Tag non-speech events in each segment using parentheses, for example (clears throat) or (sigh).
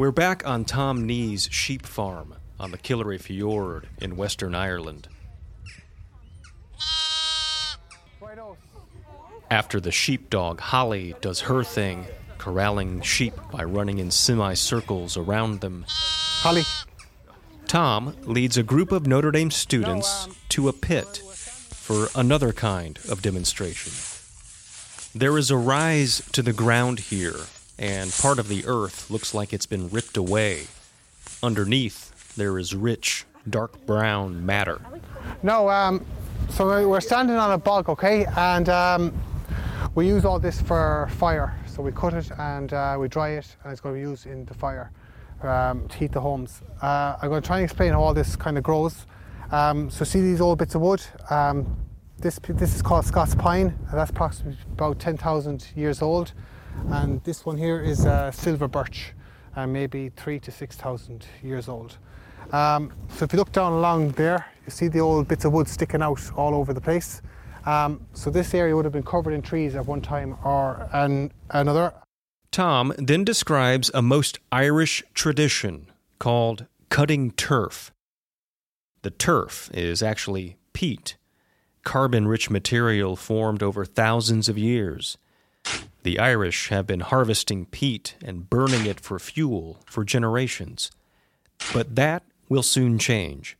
We're back on Tom Nee's sheep farm on the Killary Fjord in Western Ireland. After the sheepdog Holly does her thing, corralling sheep by running in semicircles around them, Holly. Tom leads a group of Notre Dame students um, to a pit for another kind of demonstration. There is a rise to the ground here, and part of the earth looks like it's been ripped away. Underneath, there is rich, dark brown matter. No, um, so we- we're standing on a bog, okay, and um, we use all this for fire. So we cut it and uh, we dry it, and it's going to be used in the fire um, to heat the homes. Uh, I'm going to try and explain how all this kind of grows. Um, so see these old bits of wood. Um, this this is called Scots pine. and That's approximately about 10,000 years old, and this one here is uh, silver birch, uh, maybe three to 6,000 years old. Um, so if you look down along there, you see the old bits of wood sticking out all over the place. Um, so this area would have been covered in trees at one time or an, another. Tom then describes a most Irish tradition called cutting turf. The turf is actually peat, carbon rich material formed over thousands of years. The Irish have been harvesting peat and burning it for fuel for generations. But that will soon change.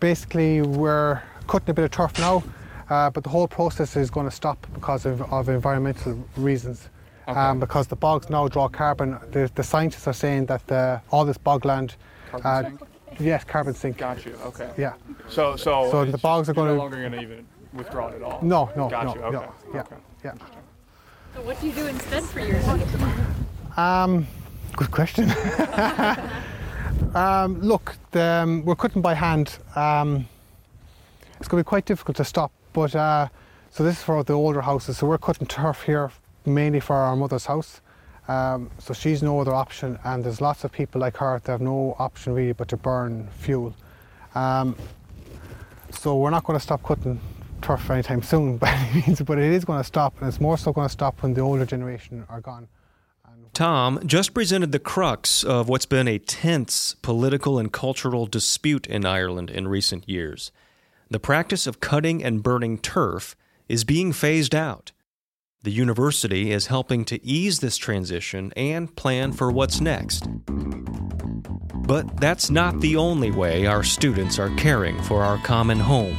Basically, we're cutting a bit of turf now, uh, but the whole process is going to stop because of, of environmental reasons. Um, because the bogs now draw carbon. The, the scientists are saying that the, all this bogland. Carbon sink? Yes, carbon sink. Got you. Okay. Yeah. So so So the bogs are you're gonna- no longer going to even withdraw it at all. No, no, Got no, you. Okay. no. Yeah, Okay. yeah. So what do you do instead for your Um, good question. (laughs) um, look, the, um, we're cutting by hand. Um, it's going to be quite difficult to stop, but uh, so this is for the older houses. So we're cutting turf here mainly for our mother's house. Um, so she's no other option, and there's lots of people like her that have no option really but to burn fuel. Um, so we're not going to stop cutting turf anytime soon (laughs) by any means, but it is going to stop, and it's more so going to stop when the older generation are gone. Tom just presented the crux of what's been a tense political and cultural dispute in Ireland in recent years. The practice of cutting and burning turf is being phased out. The university is helping to ease this transition and plan for what's next. But that's not the only way our students are caring for our common home.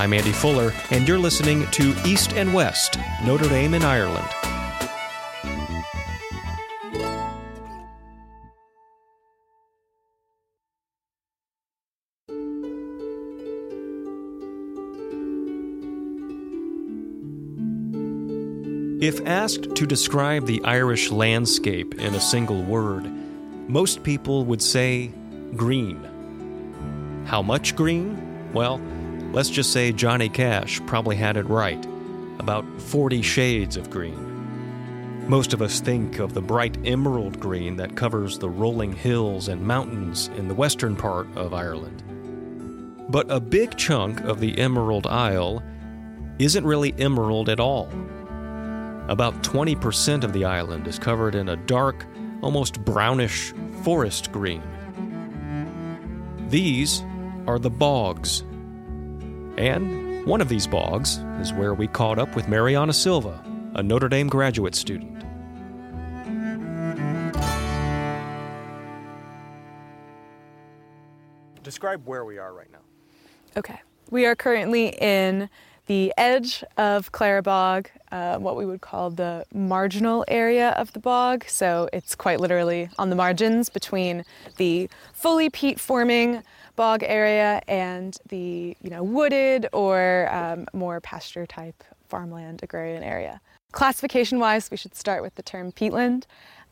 I'm Andy Fuller, and you're listening to East and West, Notre Dame in Ireland. If asked to describe the Irish landscape in a single word, most people would say green. How much green? Well, let's just say Johnny Cash probably had it right about 40 shades of green. Most of us think of the bright emerald green that covers the rolling hills and mountains in the western part of Ireland. But a big chunk of the Emerald Isle isn't really emerald at all. About 20% of the island is covered in a dark, almost brownish forest green. These are the bogs. And one of these bogs is where we caught up with Mariana Silva, a Notre Dame graduate student. Describe where we are right now. Okay. We are currently in the edge of Clara Bog, uh, what we would call the marginal area of the bog. So it's quite literally on the margins between the fully peat forming bog area and the you know wooded or um, more pasture type farmland agrarian area. Classification wise, we should start with the term peatland.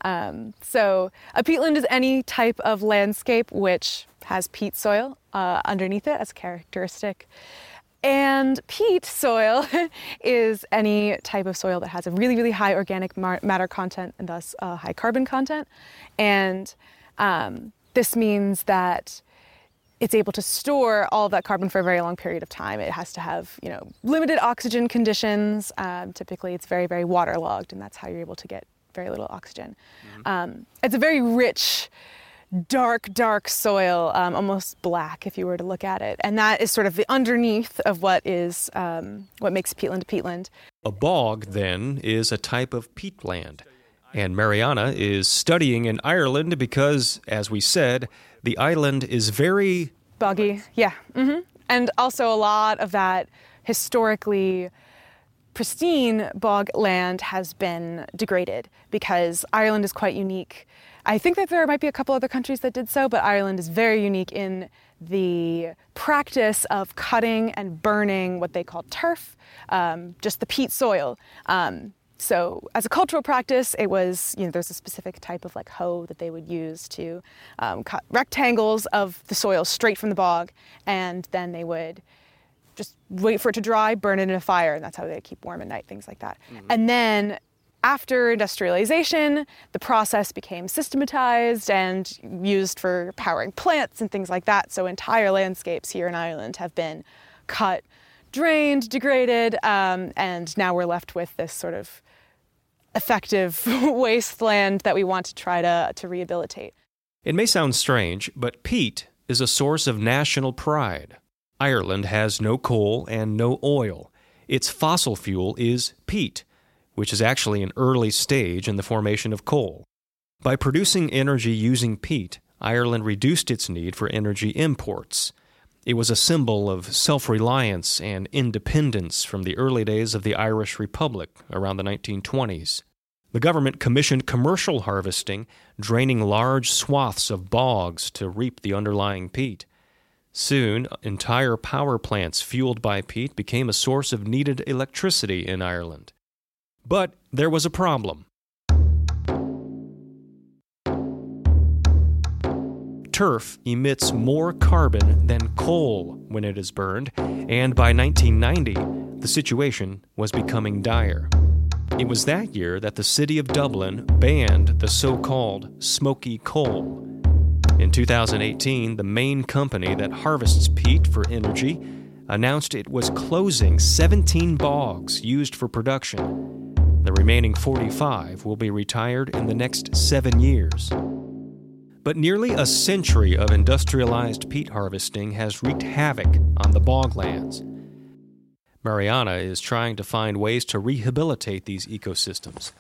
Um, so, a peatland is any type of landscape which has peat soil uh, underneath it as characteristic. And peat soil (laughs) is any type of soil that has a really, really high organic mar- matter content and thus a high carbon content. And um, this means that it's able to store all of that carbon for a very long period of time. It has to have, you know, limited oxygen conditions. Um, typically, it's very, very waterlogged, and that's how you're able to get very little oxygen. Um, it's a very rich, dark, dark soil, um, almost black if you were to look at it, and that is sort of the underneath of what is um, what makes peatland peatland. A bog, then, is a type of peatland. And Mariana is studying in Ireland because, as we said, the island is very Boggy, yeah. Mm-hmm. And also, a lot of that historically pristine bog land has been degraded because Ireland is quite unique. I think that there might be a couple other countries that did so, but Ireland is very unique in the practice of cutting and burning what they call turf, um, just the peat soil. Um, so, as a cultural practice, it was, you know, there's a specific type of like hoe that they would use to um, cut rectangles of the soil straight from the bog, and then they would just wait for it to dry, burn it in a fire, and that's how they keep warm at night, things like that. And then after industrialization, the process became systematized and used for powering plants and things like that. So entire landscapes here in Ireland have been cut, drained, degraded, um, and now we're left with this sort of effective (laughs) wasteland that we want to try to, to rehabilitate. It may sound strange, but peat is a source of national pride. Ireland has no coal and no oil. Its fossil fuel is peat, which is actually an early stage in the formation of coal. By producing energy using peat, Ireland reduced its need for energy imports. It was a symbol of self reliance and independence from the early days of the Irish Republic around the 1920s. The government commissioned commercial harvesting, draining large swaths of bogs to reap the underlying peat. Soon, entire power plants fueled by peat became a source of needed electricity in Ireland. But there was a problem. Turf emits more carbon than coal when it is burned, and by 1990, the situation was becoming dire. It was that year that the city of Dublin banned the so called smoky coal. In 2018, the main company that harvests peat for energy announced it was closing 17 bogs used for production. The remaining 45 will be retired in the next seven years. But nearly a century of industrialized peat harvesting has wreaked havoc on the boglands. Mariana is trying to find ways to rehabilitate these ecosystems.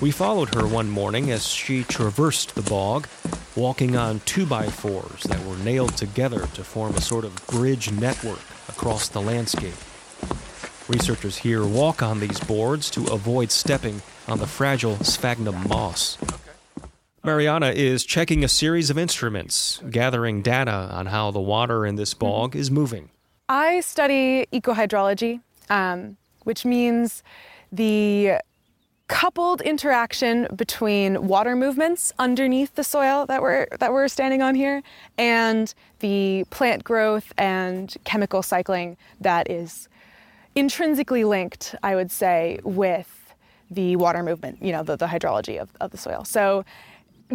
We followed her one morning as she traversed the bog, walking on two by fours that were nailed together to form a sort of bridge network across the landscape. Researchers here walk on these boards to avoid stepping on the fragile sphagnum moss. Mariana is checking a series of instruments, gathering data on how the water in this bog is moving. I study ecohydrology, um, which means the coupled interaction between water movements underneath the soil that we're that we're standing on here and the plant growth and chemical cycling that is intrinsically linked, I would say, with the water movement, you know, the, the hydrology of, of the soil. So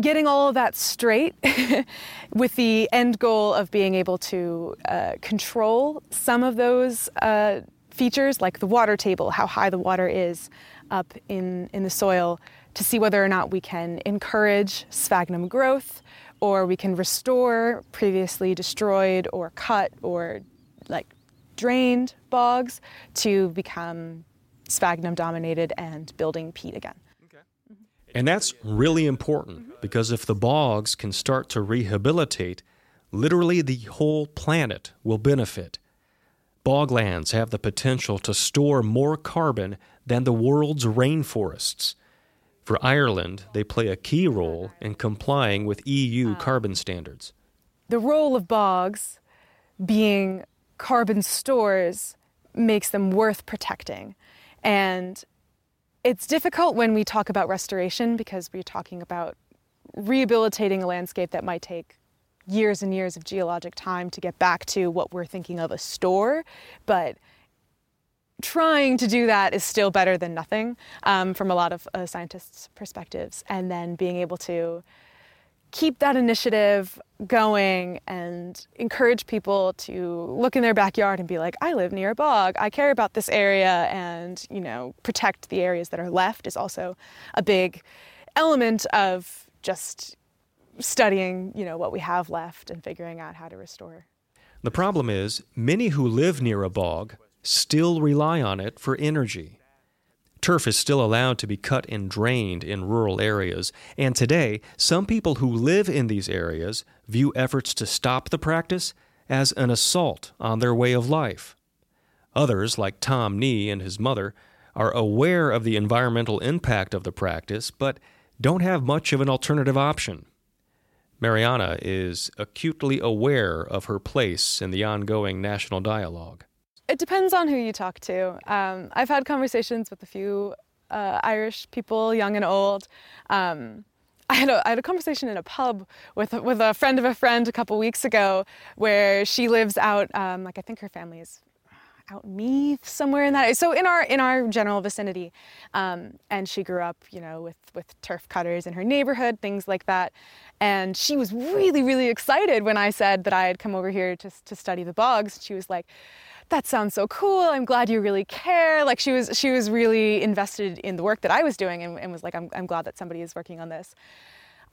getting all of that straight (laughs) with the end goal of being able to uh, control some of those uh, features like the water table, how high the water is up in, in the soil, to see whether or not we can encourage sphagnum growth or we can restore previously destroyed or cut or like drained bogs to become sphagnum dominated and building peat again. Mm-hmm. And that's really important mm-hmm. because if the bogs can start to rehabilitate, literally the whole planet will benefit. Boglands have the potential to store more carbon than the world's rainforests. For Ireland, they play a key role in complying with EU carbon standards. The role of bogs being carbon stores makes them worth protecting. And it's difficult when we talk about restoration because we're talking about rehabilitating a landscape that might take years and years of geologic time to get back to what we're thinking of a store. But trying to do that is still better than nothing um, from a lot of uh, scientists' perspectives. And then being able to keep that initiative going and encourage people to look in their backyard and be like, I live near a bog, I care about this area, and you know, protect the areas that are left is also a big element of just studying, you know, what we have left and figuring out how to restore. The problem is, many who live near a bog still rely on it for energy. Turf is still allowed to be cut and drained in rural areas, and today, some people who live in these areas view efforts to stop the practice as an assault on their way of life. Others, like Tom Nee and his mother, are aware of the environmental impact of the practice, but don't have much of an alternative option. Mariana is acutely aware of her place in the ongoing national dialogue. It depends on who you talk to. Um, I've had conversations with a few uh, Irish people, young and old. Um, I had, a, I had a conversation in a pub with with a friend of a friend a couple weeks ago, where she lives out. Um, like I think her family is out Meath somewhere in that. So in our in our general vicinity, um, and she grew up, you know, with with turf cutters in her neighborhood, things like that. And she was really really excited when I said that I had come over here to to study the bogs. She was like. That sounds so cool. I'm glad you really care. Like she was, she was really invested in the work that I was doing, and, and was like, I'm, I'm glad that somebody is working on this.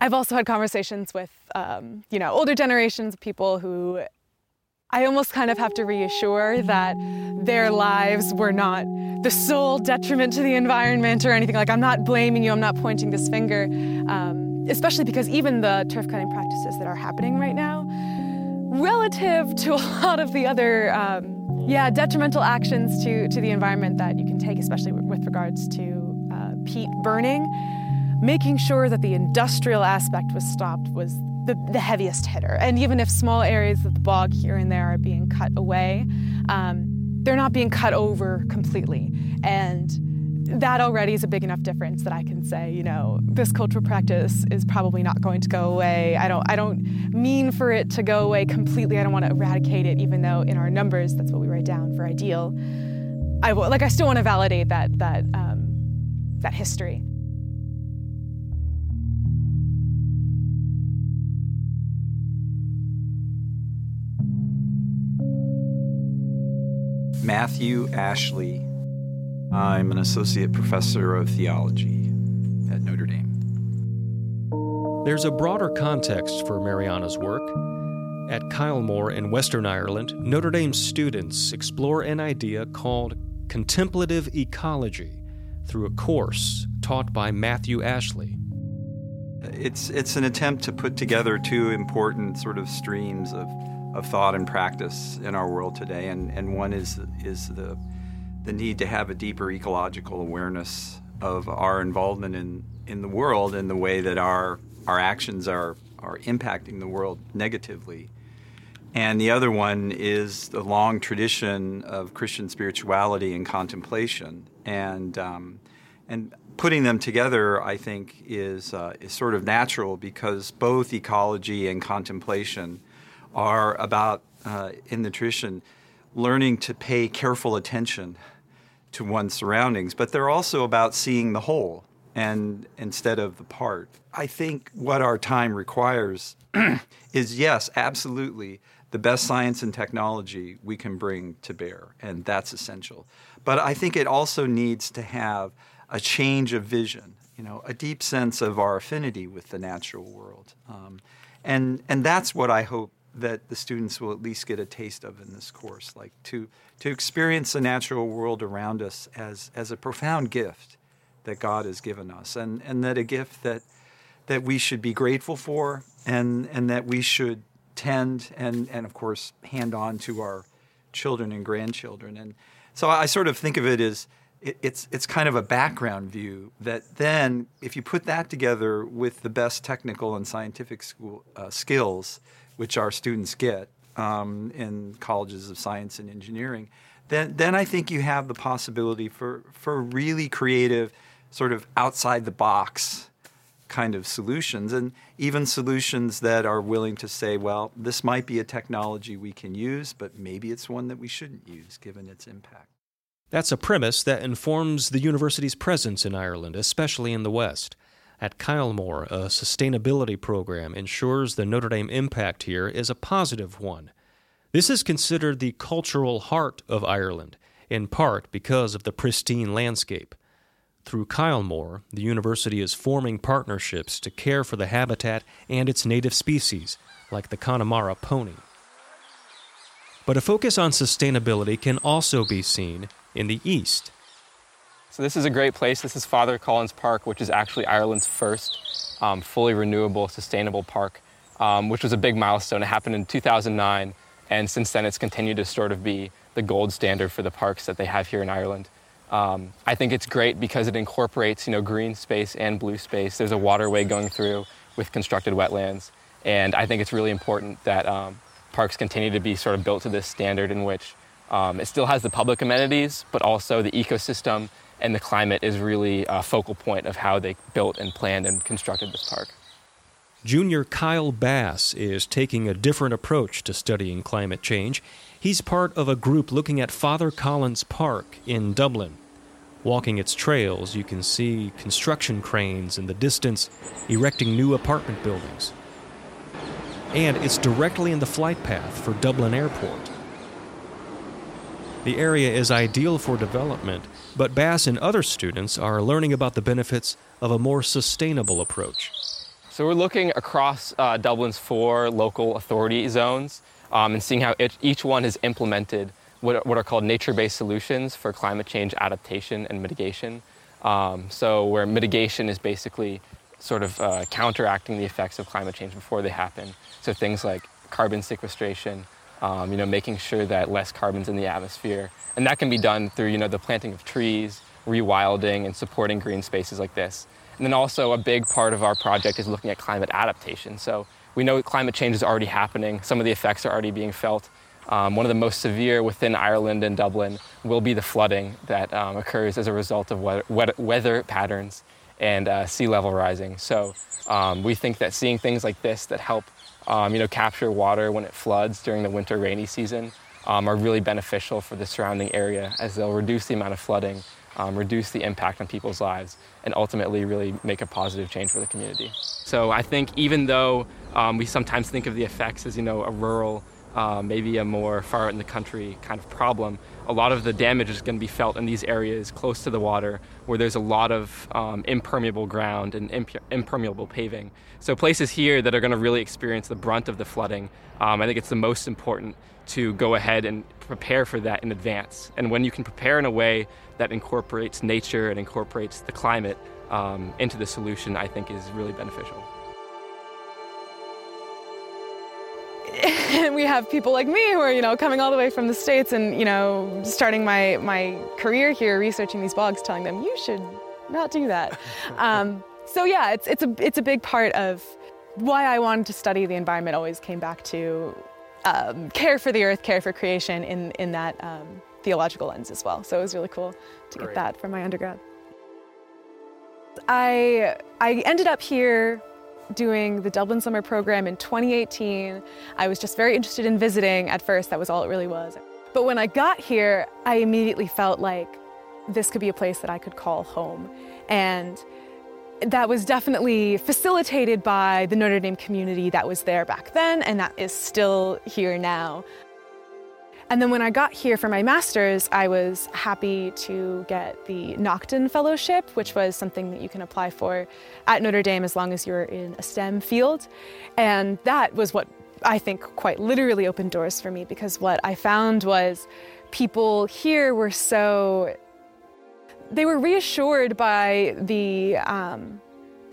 I've also had conversations with, um, you know, older generations of people who I almost kind of have to reassure that their lives were not the sole detriment to the environment or anything. Like, I'm not blaming you, I'm not pointing this finger, um, especially because even the turf cutting practices that are happening right now, relative to a lot of the other, um, yeah, detrimental actions to, to the environment that you can take, especially with regards to uh, peat burning, making sure that the industrial aspect was stopped was the, the heaviest hitter. And even if small areas of the bog here and there are being cut away, um, they're not being cut over completely. And that already is a big enough difference that I can say, you know, this cultural practice is probably not going to go away. I don't, I don't mean for it to go away completely. I don't want to eradicate it, even though in our numbers that's what we write down for ideal. I like, I still want to validate that that um, that history. Matthew Ashley. I'm an associate professor of theology at Notre Dame. There's a broader context for Mariana's work. At Kylemore in Western Ireland, Notre Dame students explore an idea called contemplative ecology through a course taught by Matthew Ashley. It's, it's an attempt to put together two important sort of streams of of thought and practice in our world today, and, and one is is the the need to have a deeper ecological awareness of our involvement in, in the world and the way that our our actions are are impacting the world negatively. And the other one is the long tradition of Christian spirituality and contemplation, and um, and putting them together, I think, is uh, is sort of natural because both ecology and contemplation are about, uh, in the tradition, learning to pay careful attention to one's surroundings, but they're also about seeing the whole and instead of the part. I think what our time requires (clears throat) is yes, absolutely, the best science and technology we can bring to bear, and that's essential. But I think it also needs to have a change of vision, you know, a deep sense of our affinity with the natural world. Um, and, and that's what I hope that the students will at least get a taste of in this course, like to to experience the natural world around us as as a profound gift that God has given us, and and that a gift that that we should be grateful for, and and that we should tend and and of course hand on to our children and grandchildren, and so I sort of think of it as it's it's kind of a background view that then if you put that together with the best technical and scientific school uh, skills which our students get um, in colleges of science and engineering, then then I think you have the possibility for for really creative, sort of outside the box kind of solutions, and even solutions that are willing to say, well, this might be a technology we can use, but maybe it's one that we shouldn't use given its impact. That's a premise that informs the university's presence in Ireland, especially in the West. At Kylemore, a sustainability program ensures the Notre Dame impact here is a positive one. This is considered the cultural heart of Ireland, in part because of the pristine landscape. Through Kylemore, the university is forming partnerships to care for the habitat and its native species, like the Connemara pony. But a focus on sustainability can also be seen in the east. So this is a great place. This is Father Collins Park, which is actually Ireland's first um, fully renewable, sustainable park, um, which was a big milestone. It happened in 2009, and since then it's continued to sort of be the gold standard for the parks that they have here in Ireland. Um, I think it's great because it incorporates, you know, green space and blue space. There's a waterway going through with constructed wetlands, and I think it's really important that um, parks continue to be sort of built to this standard in which um, it still has the public amenities, but also the ecosystem and the climate is really a focal point of how they built and planned and constructed this park. Junior Kyle Bass is taking a different approach to studying climate change. He's part of a group looking at Father Collins Park in Dublin. Walking its trails, you can see construction cranes in the distance erecting new apartment buildings. And it's directly in the flight path for Dublin Airport. The area is ideal for development, but Bass and other students are learning about the benefits of a more sustainable approach. So we're looking across uh, Dublin's four local authority zones um, and seeing how it, each one has implemented what, what are called nature-based solutions for climate change adaptation and mitigation. Um, so where mitigation is basically sort of uh, counteracting the effects of climate change before they happen. So things like carbon sequestration, um, you know, making sure that less carbon's in the atmosphere. And that can be done through, you know, the planting of trees, rewilding, and supporting green spaces like this. And then also a big part of our project is looking at climate adaptation. So we know climate change is already happening. Some of the effects are already being felt. Um, one of the most severe within Ireland and Dublin will be the flooding that um, occurs as a result of weather, weather patterns and uh, sea level rising. So um, we think that seeing things like this that help um, you know, capture water when it floods during the winter rainy season um, are really beneficial for the surrounding area as they'll reduce the amount of flooding, um, reduce the impact on people's lives, and ultimately really make a positive change for the community. So I think even though um, we sometimes think of the effects as, you know, a rural, uh, maybe a more far out in the country kind of problem, a lot of the damage is going to be felt in these areas close to the water where there's a lot of um, impermeable ground and imp- impermeable paving. So places here that are going to really experience the brunt of the flooding, um, I think it's the most important to go ahead and prepare for that in advance. And when you can prepare in a way that incorporates nature and incorporates the climate um, into the solution, I think is really beneficial. And (laughs) we have people like me who are, you know, coming all the way from the States and, you know, starting my, my career here researching these bogs, telling them, you should not do that. (laughs) um, so yeah, it's, it's, a, it's a big part of why I wanted to study the environment always came back to um, care for the earth, care for creation in, in that um, theological lens as well. So it was really cool to Great. get that from my undergrad. I, I ended up here doing the Dublin Summer Program in 2018. I was just very interested in visiting at first, that was all it really was. But when I got here, I immediately felt like this could be a place that I could call home. And that was definitely facilitated by the Notre Dame community that was there back then and that is still here now. And then when I got here for my master's, I was happy to get the Naughton Fellowship, which was something that you can apply for at Notre Dame as long as you're in a STEM field. And that was what I think quite literally opened doors for me because what I found was people here were so, they were reassured by the, um,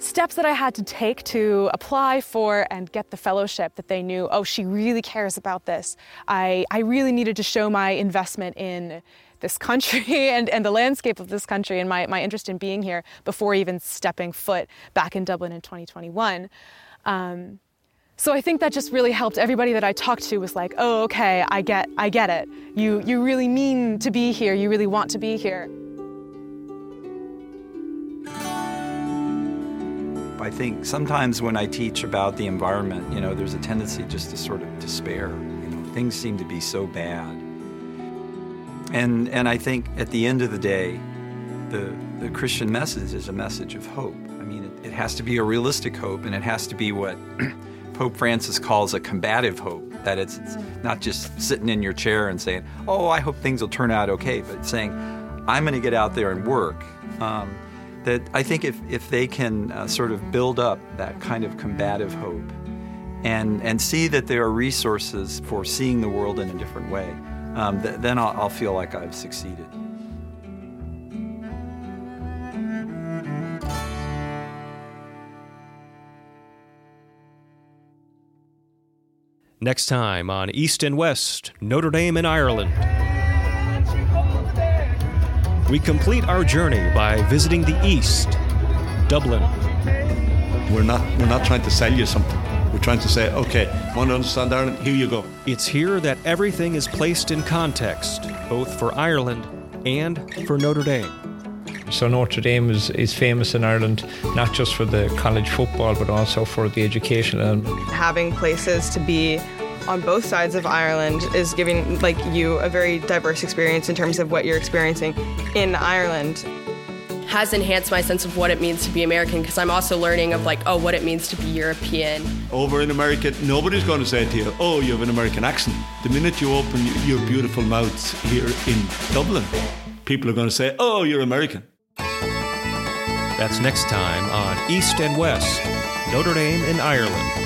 steps that I had to take to apply for and get the fellowship that they knew, oh, she really cares about this. I, I really needed to show my investment in this country (laughs) and, and the landscape of this country and my, my interest in being here before even stepping foot back in Dublin in 2021. Um, so I think that just really helped. Everybody that I talked to was like, "Oh, okay, I get, I get it. You, you really mean to be here. You really want to be here." I think sometimes when I teach about the environment, you know, there's a tendency just to sort of despair. You know, things seem to be so bad. And and I think at the end of the day, the, the Christian message is a message of hope. I mean, it, it has to be a realistic hope, and it has to be what (clears throat) Pope Francis calls a combative hope. That it's, it's not just sitting in your chair and saying, "Oh, I hope things will turn out okay," but saying, "I'm going to get out there and work." Um, that I think if, if they can uh, sort of build up that kind of combative hope and, and see that there are resources for seeing the world in a different way, um, th- then I'll, I'll feel like I've succeeded. Next time on East and West, Notre Dame in Ireland. We complete our journey by visiting the East, Dublin. We're not we're not trying to sell you something. We're trying to say, okay, want to understand Ireland? Here you go. It's here that everything is placed in context, both for Ireland and for Notre Dame. So Notre Dame is, is famous in Ireland, not just for the college football, but also for the education element. Having places to be on both sides of Ireland is giving like you a very diverse experience in terms of what you're experiencing in Ireland. Has enhanced my sense of what it means to be American because I'm also learning of like, oh, what it means to be European. Over in America, nobody's going to say to you, oh, you have an American accent. The minute you open your beautiful mouth here in Dublin, people are going to say, oh, you're American. That's next time on East and West, Notre Dame in Ireland.